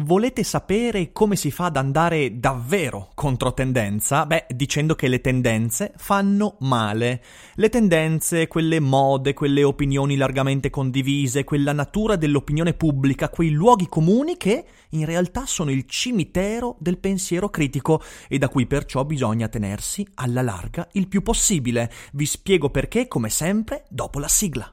Volete sapere come si fa ad andare davvero contro tendenza? Beh, dicendo che le tendenze fanno male. Le tendenze, quelle mode, quelle opinioni largamente condivise, quella natura dell'opinione pubblica, quei luoghi comuni che in realtà sono il cimitero del pensiero critico e da cui perciò bisogna tenersi alla larga il più possibile. Vi spiego perché, come sempre, dopo la sigla.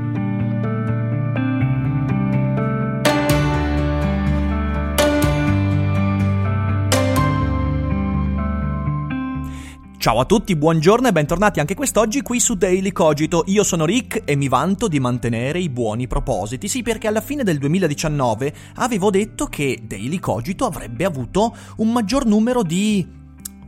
Ciao a tutti, buongiorno e bentornati anche quest'oggi qui su Daily Cogito. Io sono Rick e mi vanto di mantenere i buoni propositi. Sì, perché alla fine del 2019 avevo detto che Daily Cogito avrebbe avuto un maggior numero di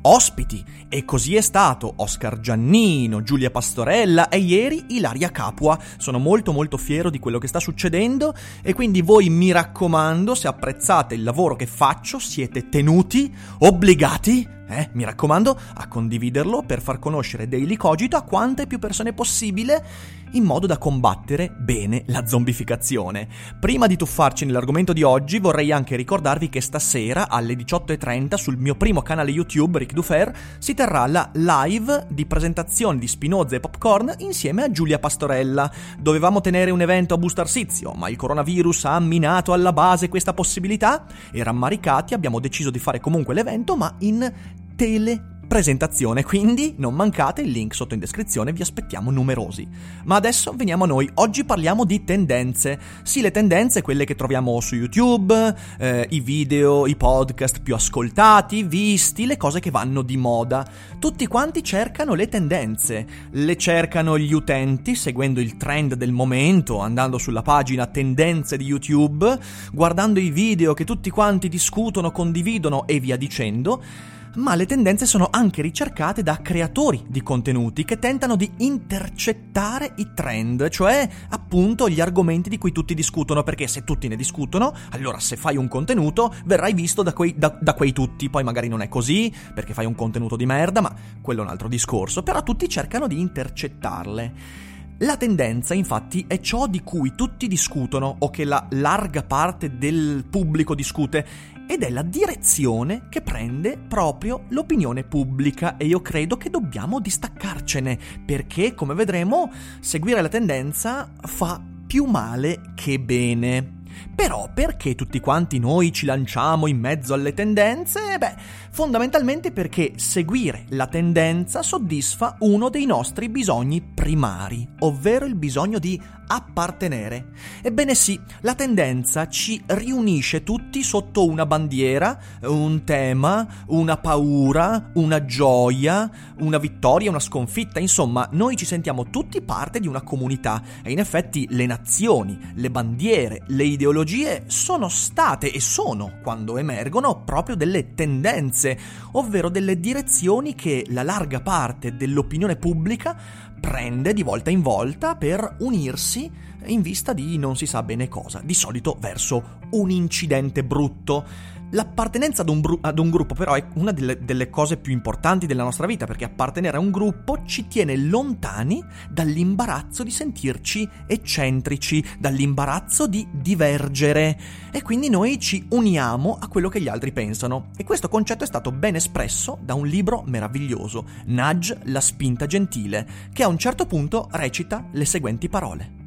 ospiti. E così è stato. Oscar Giannino, Giulia Pastorella e ieri Ilaria Capua. Sono molto molto fiero di quello che sta succedendo. E quindi voi mi raccomando, se apprezzate il lavoro che faccio, siete tenuti, obbligati eh, mi raccomando, a condividerlo per far conoscere Daily Cogito a quante più persone possibile in modo da combattere bene la zombificazione. Prima di tuffarci nell'argomento di oggi vorrei anche ricordarvi che stasera alle 18.30 sul mio primo canale YouTube, Rick Dufer, si terrà la live di presentazione di Spinoza e Popcorn insieme a Giulia Pastorella. Dovevamo tenere un evento a Busto Arsizio, ma il coronavirus ha minato alla base questa possibilità e rammaricati abbiamo deciso di fare comunque l'evento ma in tele presentazione, quindi non mancate il link sotto in descrizione, vi aspettiamo numerosi. Ma adesso veniamo a noi, oggi parliamo di tendenze. Sì, le tendenze, quelle che troviamo su YouTube, eh, i video, i podcast più ascoltati, visti, le cose che vanno di moda. Tutti quanti cercano le tendenze, le cercano gli utenti seguendo il trend del momento, andando sulla pagina tendenze di YouTube, guardando i video che tutti quanti discutono, condividono e via dicendo ma le tendenze sono anche ricercate da creatori di contenuti che tentano di intercettare i trend, cioè appunto gli argomenti di cui tutti discutono, perché se tutti ne discutono, allora se fai un contenuto verrai visto da quei, da, da quei tutti, poi magari non è così, perché fai un contenuto di merda, ma quello è un altro discorso, però tutti cercano di intercettarle. La tendenza, infatti, è ciò di cui tutti discutono o che la larga parte del pubblico discute ed è la direzione che prende proprio l'opinione pubblica e io credo che dobbiamo distaccarcene perché, come vedremo, seguire la tendenza fa più male che bene. Però perché tutti quanti noi ci lanciamo in mezzo alle tendenze? Beh, fondamentalmente perché seguire la tendenza soddisfa uno dei nostri bisogni primari, ovvero il bisogno di appartenere. Ebbene sì, la tendenza ci riunisce tutti sotto una bandiera, un tema, una paura, una gioia, una vittoria, una sconfitta, insomma, noi ci sentiamo tutti parte di una comunità e in effetti le nazioni, le bandiere, le ideologie sono state e sono, quando emergono, proprio delle tendenze, ovvero delle direzioni che la larga parte dell'opinione pubblica prende di volta in volta per unirsi in vista di non si sa bene cosa, di solito verso un incidente brutto. L'appartenenza ad un, bru- ad un, gruppo però è una delle, delle, cose più importanti della nostra vita perché appartenere a un gruppo ci tiene lontani dall'imbarazzo di sentirci eccentrici, dall'imbarazzo di divergere e quindi noi ci uniamo a quello che gli altri pensano e questo concetto è stato ben espresso da un libro meraviglioso, Nudge, la spinta gentile, che a un certo punto recita le seguenti parole.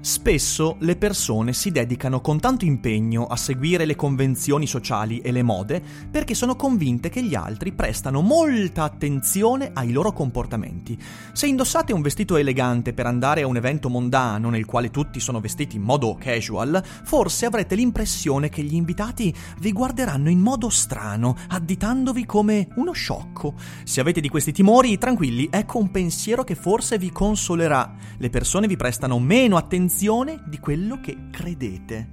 Spesso le persone si dedicano con tanto impegno a seguire le convenzioni sociali e le mode perché sono convinte che gli altri prestano molta attenzione ai loro comportamenti. Se indossate un vestito elegante per andare a un evento mondano nel quale tutti sono vestiti in modo casual, forse avrete l'impressione che gli invitati vi guarderanno in modo strano, additandovi come uno sciocco. Se avete di questi timori, tranquilli, ecco un pensiero che forse vi consolerà. Le persone vi prestano meno attenzione attenzione di quello che credete.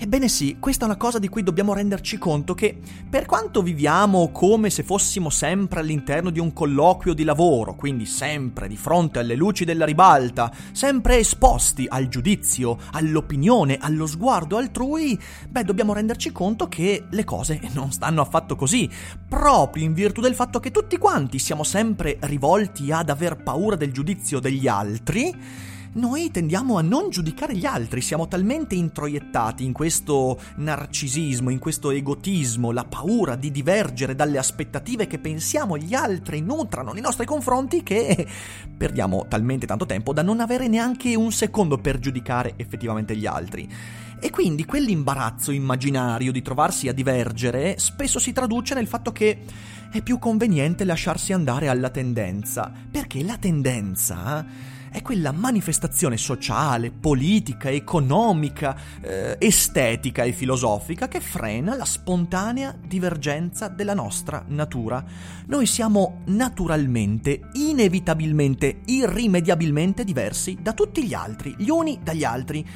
Ebbene sì, questa è una cosa di cui dobbiamo renderci conto che per quanto viviamo come se fossimo sempre all'interno di un colloquio di lavoro, quindi sempre di fronte alle luci della ribalta, sempre esposti al giudizio, all'opinione, allo sguardo altrui, beh dobbiamo renderci conto che le cose non stanno affatto così, proprio in virtù del fatto che tutti quanti siamo sempre rivolti ad aver paura del giudizio degli altri noi tendiamo a non giudicare gli altri, siamo talmente introiettati in questo narcisismo, in questo egotismo, la paura di divergere dalle aspettative che pensiamo gli altri nutrano nei nostri confronti che perdiamo talmente tanto tempo da non avere neanche un secondo per giudicare effettivamente gli altri. E quindi quell'imbarazzo immaginario di trovarsi a divergere spesso si traduce nel fatto che è più conveniente lasciarsi andare alla tendenza, perché la tendenza è quella manifestazione sociale, politica, economica, eh, estetica e filosofica che frena la spontanea divergenza della nostra natura. Noi siamo naturalmente, inevitabilmente, irrimediabilmente diversi da tutti gli altri, gli uni dagli altri.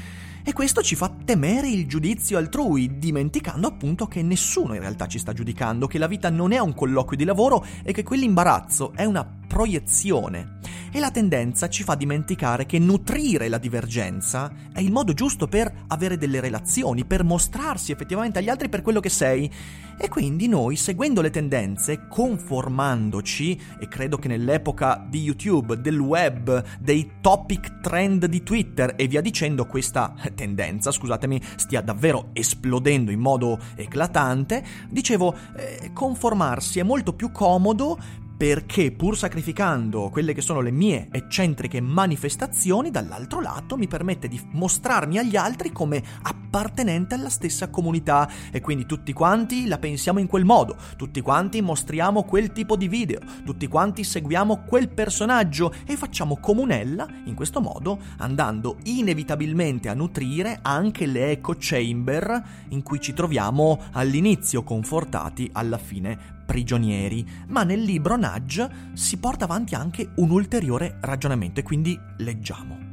E questo ci fa temere il giudizio altrui, dimenticando appunto che nessuno in realtà ci sta giudicando, che la vita non è un colloquio di lavoro e che quell'imbarazzo è una proiezione. E la tendenza ci fa dimenticare che nutrire la divergenza è il modo giusto per avere delle relazioni, per mostrarsi effettivamente agli altri per quello che sei. E quindi noi, seguendo le tendenze, conformandoci, e credo che nell'epoca di YouTube, del web, dei topic trend di Twitter e via dicendo, questa tendenza, scusatemi, stia davvero esplodendo in modo eclatante, dicevo, eh, conformarsi è molto più comodo perché pur sacrificando quelle che sono le mie eccentriche manifestazioni, dall'altro lato mi permette di mostrarmi agli altri come appartenente alla stessa comunità. E quindi tutti quanti la pensiamo in quel modo, tutti quanti mostriamo quel tipo di video, tutti quanti seguiamo quel personaggio e facciamo comunella in questo modo andando inevitabilmente a nutrire anche le echo chamber in cui ci troviamo all'inizio confortati, alla fine prigionieri, ma nel libro Nudge si porta avanti anche un ulteriore ragionamento e quindi leggiamo.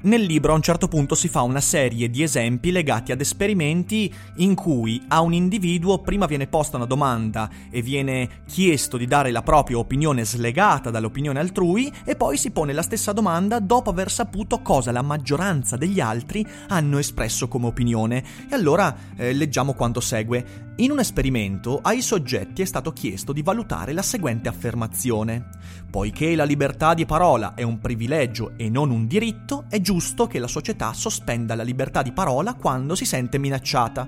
Nel libro a un certo punto si fa una serie di esempi legati ad esperimenti in cui a un individuo prima viene posta una domanda e viene chiesto di dare la propria opinione slegata dall'opinione altrui e poi si pone la stessa domanda dopo aver saputo cosa la maggioranza degli altri hanno espresso come opinione. E allora eh, leggiamo quanto segue. In un esperimento ai soggetti è stato chiesto di valutare la seguente affermazione. Poiché la libertà di parola è un privilegio e non un diritto, è giusto che la società sospenda la libertà di parola quando si sente minacciata.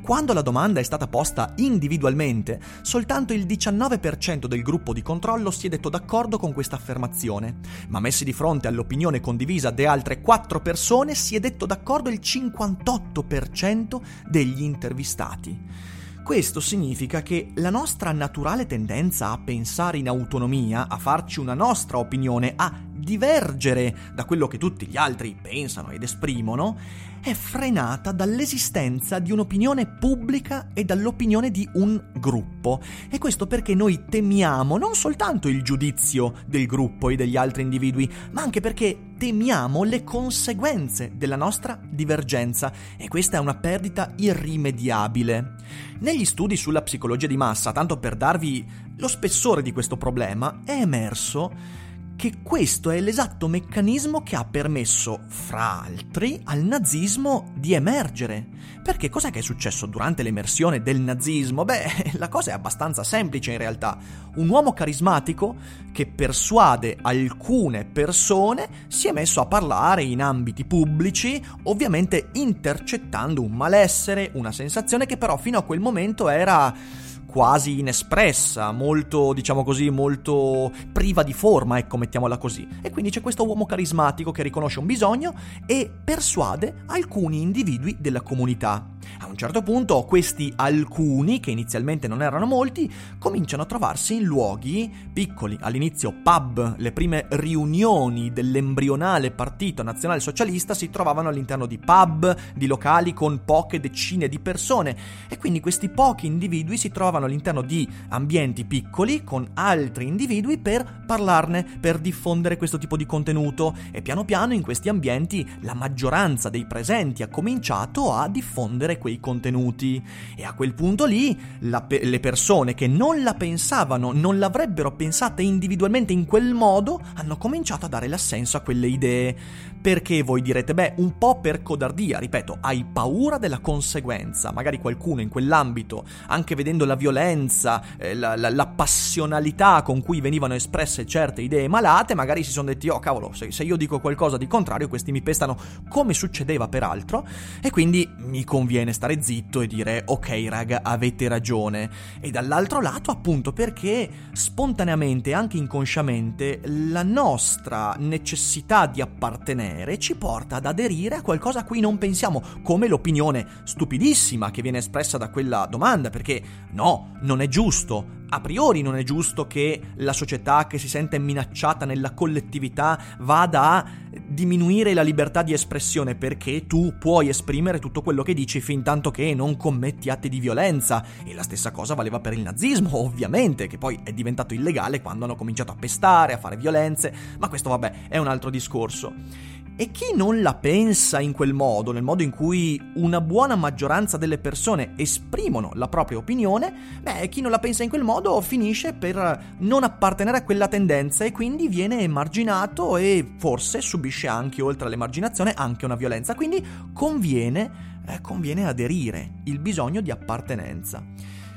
Quando la domanda è stata posta individualmente, soltanto il 19% del gruppo di controllo si è detto d'accordo con questa affermazione, ma messi di fronte all'opinione condivisa di altre 4 persone si è detto d'accordo il 58% degli intervistati. Questo significa che la nostra naturale tendenza a pensare in autonomia, a farci una nostra opinione, a divergere da quello che tutti gli altri pensano ed esprimono, è frenata dall'esistenza di un'opinione pubblica e dall'opinione di un gruppo. E questo perché noi temiamo non soltanto il giudizio del gruppo e degli altri individui, ma anche perché temiamo le conseguenze della nostra divergenza e questa è una perdita irrimediabile. Negli studi sulla psicologia di massa, tanto per darvi lo spessore di questo problema, è emerso che questo è l'esatto meccanismo che ha permesso, fra altri, al nazismo di emergere. Perché cos'è che è successo durante l'emersione del nazismo? Beh, la cosa è abbastanza semplice in realtà. Un uomo carismatico che persuade alcune persone si è messo a parlare in ambiti pubblici, ovviamente intercettando un malessere, una sensazione che però fino a quel momento era quasi inespressa, molto, diciamo così, molto priva di forma, ecco, mettiamola così. E quindi c'è questo uomo carismatico che riconosce un bisogno e persuade alcuni individui della comunità. A un certo punto questi alcuni, che inizialmente non erano molti, cominciano a trovarsi in luoghi piccoli, all'inizio pub, le prime riunioni dell'embrionale partito nazionale socialista si trovavano all'interno di pub, di locali con poche decine di persone. E quindi questi pochi individui si trovavano all'interno di ambienti piccoli con altri individui per parlarne, per diffondere questo tipo di contenuto. E piano piano in questi ambienti la maggioranza dei presenti ha cominciato a diffondere quei contenuti. E a quel punto lì pe- le persone che non la pensavano, non l'avrebbero pensata individualmente in quel modo, hanno cominciato a dare l'assenso a quelle idee. Perché voi direte, beh, un po' per codardia, ripeto, hai paura della conseguenza, magari qualcuno in quell'ambito, anche vedendo la violenza, eh, la, la, la, passionalità con cui venivano espresse certe idee malate, magari si sono detti, oh cavolo, se, se io dico qualcosa di contrario, questi mi pestano come succedeva peraltro, e quindi mi conviene stare zitto e dire ok raga avete ragione. E dall'altro lato appunto perché spontaneamente anche inconsciamente la nostra necessità di appartenere ci porta ad aderire a qualcosa a cui non pensiamo come l'opinione stupidissima che viene espressa da quella domanda perché no non è giusto a priori non è giusto che la società che si sente minacciata nella collettività vada a diminuire la libertà di espressione perché tu puoi esprimere tutto quello che dici fin tanto che non commetti atti di violenza e la stessa cosa valeva per il nazismo ovviamente che poi è diventato illegale quando hanno cominciato a pestare, a fare violenze ma questo vabbè è un altro discorso. E chi non la pensa in quel modo, nel modo in cui una buona maggioranza delle persone esprimono la propria opinione, beh, chi non la pensa in quel modo finisce per non appartenere a quella tendenza e quindi viene emarginato e forse subisce anche, oltre all'emarginazione, anche una violenza. Quindi conviene, eh, conviene aderire, il bisogno di appartenenza.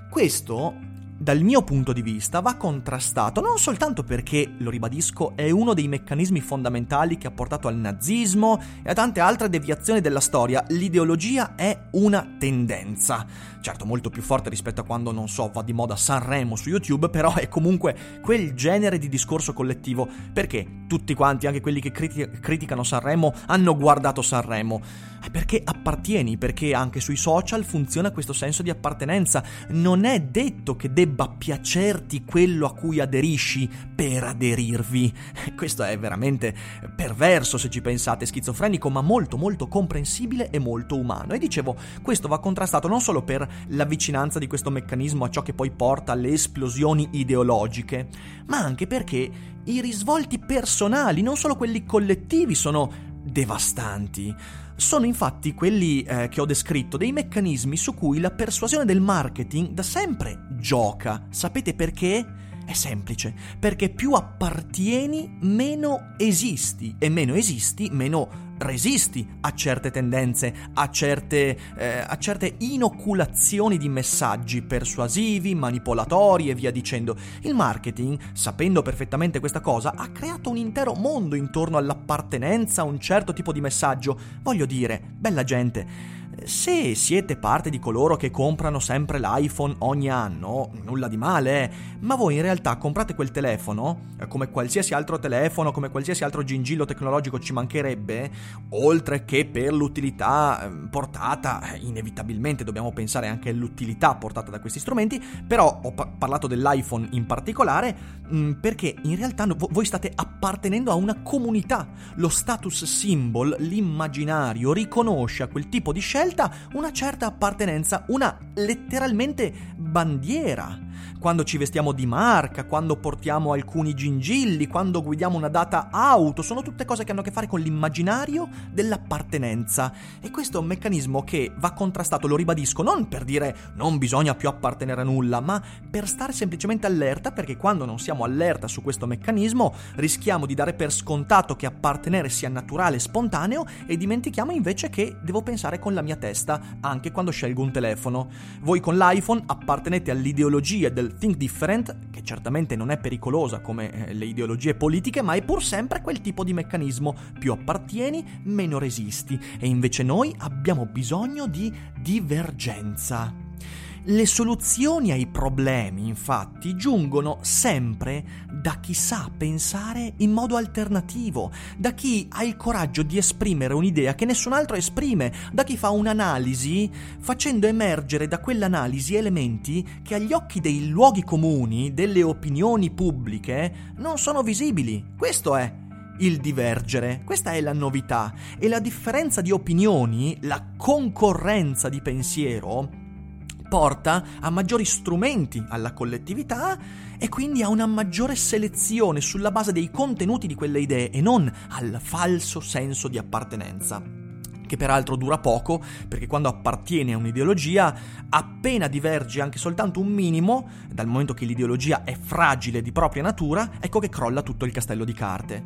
Questo dal mio punto di vista, va contrastato non soltanto perché, lo ribadisco, è uno dei meccanismi fondamentali che ha portato al nazismo e a tante altre deviazioni della storia, l'ideologia è una tendenza. Certo, molto più forte rispetto a quando, non so, va di moda Sanremo su YouTube, però è comunque quel genere di discorso collettivo, perché tutti quanti, anche quelli che criti- criticano Sanremo, hanno guardato Sanremo. Perché appartieni, perché anche sui social funziona questo senso di appartenenza. Non è detto che debba piacerti quello a cui aderisci per aderirvi. Questo è veramente perverso se ci pensate, schizofrenico, ma molto molto comprensibile e molto umano. E dicevo, questo va contrastato non solo per la vicinanza di questo meccanismo a ciò che poi porta alle esplosioni ideologiche, ma anche perché i risvolti personali, non solo quelli collettivi, sono devastanti. Sono infatti quelli eh, che ho descritto dei meccanismi su cui la persuasione del marketing da sempre gioca. Sapete perché? È semplice, perché più appartieni, meno esisti e meno esisti, meno resisti a certe tendenze, a certe, eh, a certe inoculazioni di messaggi persuasivi, manipolatori e via dicendo. Il marketing, sapendo perfettamente questa cosa, ha creato un intero mondo intorno all'appartenenza a un certo tipo di messaggio. Voglio dire, bella gente, se siete parte di coloro che comprano sempre l'iPhone ogni anno, nulla di male, eh, ma voi in realtà comprate quel telefono, eh, come qualsiasi altro telefono, come qualsiasi altro gingillo tecnologico ci mancherebbe, oltre che per l'utilità ehm, portata, eh, inevitabilmente dobbiamo pensare anche all'utilità portata da questi strumenti, però ho pa- parlato dell'iPhone in particolare mm, perché in realtà voi state appartenendo a una comunità, lo status symbol, l'immaginario riconosce a quel tipo di scelta scelta una certa appartenenza, una letteralmente bandiera quando ci vestiamo di marca, quando portiamo alcuni gingilli, quando guidiamo una data auto, sono tutte cose che hanno a che fare con l'immaginario dell'appartenenza. E questo è un meccanismo che va contrastato, lo ribadisco, non per dire non bisogna più appartenere a nulla, ma per stare semplicemente allerta perché quando non siamo allerta su questo meccanismo rischiamo di dare per scontato che appartenere sia naturale e spontaneo e dimentichiamo invece che devo pensare con la mia testa anche quando scelgo un telefono. Voi con l'iPhone appartenete all'ideologia del Think Different, che certamente non è pericolosa come eh, le ideologie politiche, ma è pur sempre quel tipo di meccanismo. Più appartieni, meno resisti. E invece noi abbiamo bisogno di divergenza. Le soluzioni ai problemi, infatti, giungono sempre da chi sa pensare in modo alternativo, da chi ha il coraggio di esprimere un'idea che nessun altro esprime, da chi fa un'analisi facendo emergere da quell'analisi elementi che agli occhi dei luoghi comuni, delle opinioni pubbliche, non sono visibili. Questo è il divergere. Questa è la novità e la differenza di opinioni, la concorrenza di pensiero, porta a maggiori strumenti alla collettività e quindi a una maggiore selezione sulla base dei contenuti di quelle idee e non al falso senso di appartenenza che peraltro dura poco, perché quando appartiene a un'ideologia, appena diverge anche soltanto un minimo, dal momento che l'ideologia è fragile di propria natura, ecco che crolla tutto il castello di carte.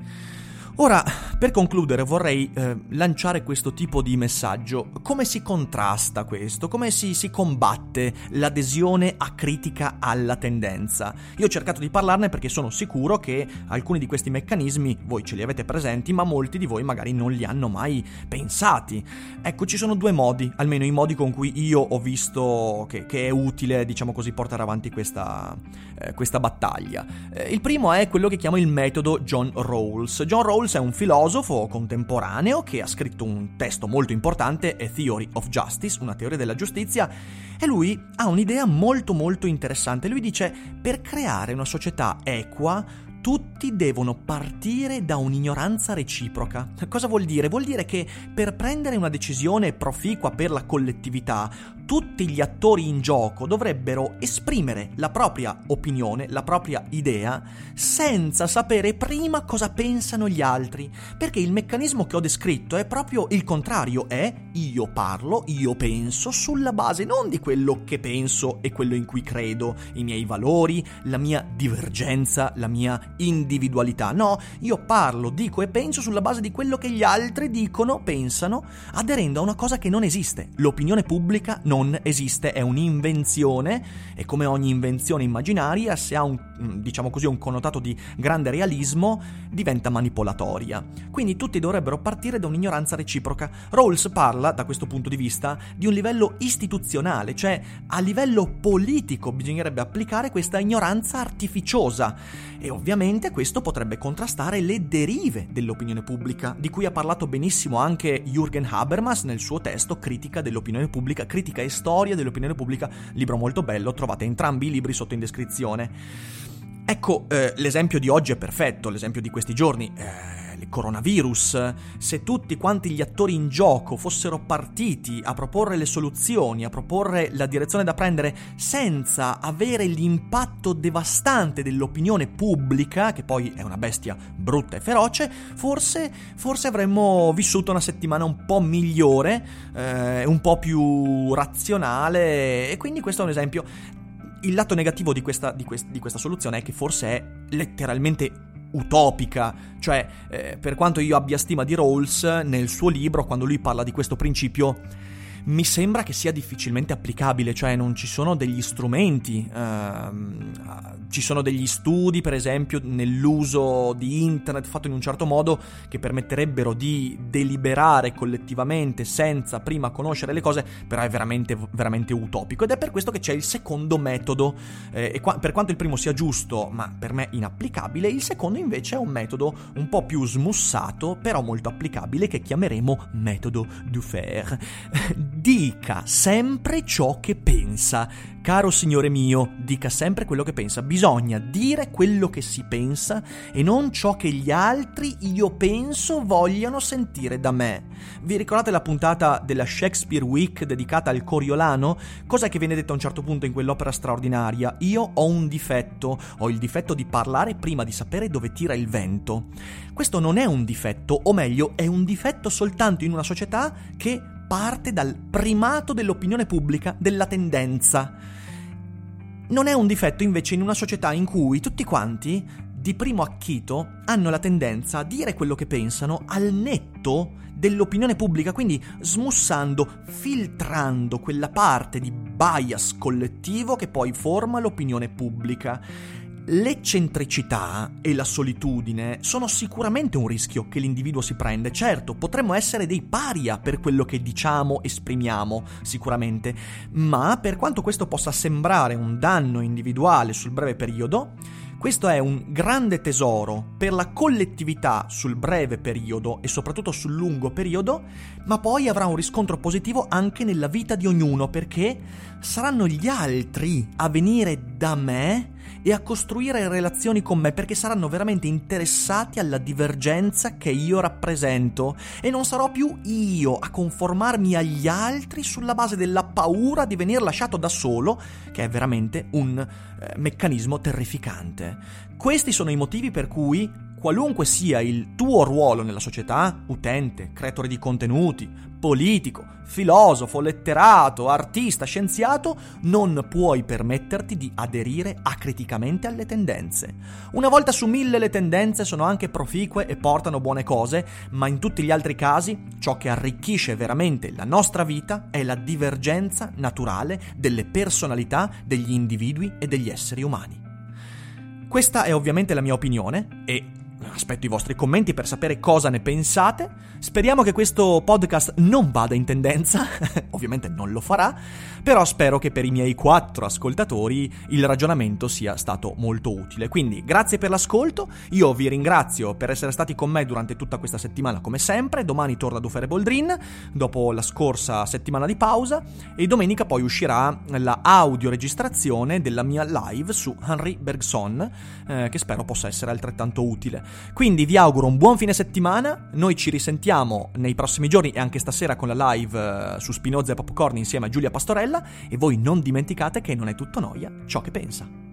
Ora, per concludere, vorrei eh, lanciare questo tipo di messaggio. Come si contrasta questo? Come si, si, combatte l'adesione a critica alla tendenza? Io ho cercato di parlarne perché sono sicuro che alcuni di questi meccanismi voi ce li avete presenti, ma molti di voi magari non li hanno mai pensati. Ecco, ci sono due modi, almeno i modi con cui io ho visto che, che è utile, diciamo così, portare avanti questa, eh, questa battaglia. Eh, il primo è quello che chiamo il metodo John Rawls. John Rawls Rawls è un filosofo contemporaneo che ha scritto un testo molto importante, A Theory of Justice, una teoria della giustizia, e lui ha un'idea molto molto interessante. Lui dice, per creare una società equa, tutti devono partire da un'ignoranza reciproca. Cosa vuol dire? Vuol dire che per prendere una decisione proficua per la collettività, tutti gli attori in gioco dovrebbero esprimere la propria opinione, la propria idea, senza sapere prima cosa pensano gli altri, perché il meccanismo che ho descritto è proprio il contrario, è io parlo, io penso sulla base non di quello che penso e quello in cui credo, i miei valori, la mia divergenza, la mia individualità, no, io parlo, dico e penso sulla base di quello che gli altri dicono, pensano, aderendo a una cosa che non esiste, l'opinione pubblica non non esiste, è un'invenzione. E come ogni invenzione immaginaria, se ha un, diciamo così, un connotato di grande realismo, diventa manipolatoria. Quindi tutti dovrebbero partire da un'ignoranza reciproca. Rawls parla, da questo punto di vista, di un livello istituzionale, cioè a livello politico bisognerebbe applicare questa ignoranza artificiosa e ovviamente questo potrebbe contrastare le derive dell'opinione pubblica, di cui ha parlato benissimo anche Jürgen Habermas nel suo testo Critica dell'opinione pubblica, critica e storia dell'opinione pubblica, libro molto bello, trovate entrambi i libri sotto in descrizione. Ecco, eh, l'esempio di oggi è perfetto, l'esempio di questi giorni. Eh, il coronavirus, se tutti quanti gli attori in gioco fossero partiti a proporre le soluzioni, a proporre la direzione da prendere senza avere l'impatto devastante dell'opinione pubblica, che poi è una bestia brutta e feroce, forse, forse avremmo vissuto una settimana un po' migliore, eh, un po' più razionale e quindi questo è un esempio. Il lato negativo di questa, di, quest- di questa soluzione è che forse è letteralmente utopica, cioè eh, per quanto io abbia stima di Rawls, nel suo libro, quando lui parla di questo principio, mi sembra che sia difficilmente applicabile, cioè non ci sono degli strumenti, ehm, ci sono degli studi per esempio nell'uso di internet fatto in un certo modo che permetterebero di deliberare collettivamente senza prima conoscere le cose, però è veramente, veramente utopico. Ed è per questo che c'è il secondo metodo. Eh, e qua, per quanto il primo sia giusto ma per me inapplicabile, il secondo invece è un metodo un po' più smussato però molto applicabile che chiameremo metodo Dufer dica sempre ciò che pensa. Caro signore mio, dica sempre quello che pensa. Bisogna dire quello che si pensa e non ciò che gli altri, io penso, vogliano sentire da me. Vi ricordate la puntata della Shakespeare Week dedicata al Coriolano? Cos'è che viene detto a un certo punto in quell'opera straordinaria? Io ho un difetto, ho il difetto di parlare prima di sapere dove tira il vento. Questo non è un difetto, o meglio, è un difetto soltanto in una società che parte dal primato dell'opinione pubblica, della tendenza. Non è un difetto invece in una società in cui tutti quanti, di primo acchito, hanno la tendenza a dire quello che pensano al netto dell'opinione pubblica, quindi smussando, filtrando quella parte di bias collettivo che poi forma l'opinione pubblica. L'eccentricità e la solitudine sono sicuramente un rischio che l'individuo si prende. Certo, potremmo essere dei paria per quello che diciamo, esprimiamo, sicuramente, ma per quanto questo possa sembrare un danno individuale sul breve periodo, questo è un grande tesoro per la collettività sul breve periodo e soprattutto sul lungo periodo, ma poi avrà un riscontro positivo anche nella vita di ognuno perché saranno gli altri a venire da me e a costruire relazioni con me perché saranno veramente interessati alla divergenza che io rappresento e non sarò più io a conformarmi agli altri sulla base della paura di venire lasciato da solo, che è veramente un eh, meccanismo terrificante. Questi sono i motivi per cui qualunque sia il tuo ruolo nella società, utente, creatore di contenuti, politico, filosofo, letterato, artista, scienziato, non puoi permetterti di aderire acriticamente alle tendenze. Una volta su mille le tendenze sono anche proficue e portano buone cose, ma in tutti gli altri casi ciò che arricchisce veramente la nostra vita è la divergenza naturale delle personalità degli individui e degli esseri umani. Questa è ovviamente la mia opinione e Aspetto i vostri commenti per sapere cosa ne pensate. Speriamo che questo podcast non vada in tendenza, ovviamente non lo farà, però spero che per i miei quattro ascoltatori il ragionamento sia stato molto utile. Quindi grazie per l'ascolto, io vi ringrazio per essere stati con me durante tutta questa settimana come sempre, domani torna ad Ufere Boldrin, dopo la scorsa settimana di pausa, e domenica poi uscirà la audioregistrazione della mia live su Henry Bergson, eh, che spero possa essere altrettanto utile. Quindi vi auguro un buon fine settimana, noi ci risentiamo nei prossimi giorni e anche stasera con la live eh, su Spinoza e Popcorn insieme a Giulia Pastorella e voi non dimenticate che non è tutto noia ciò che pensa.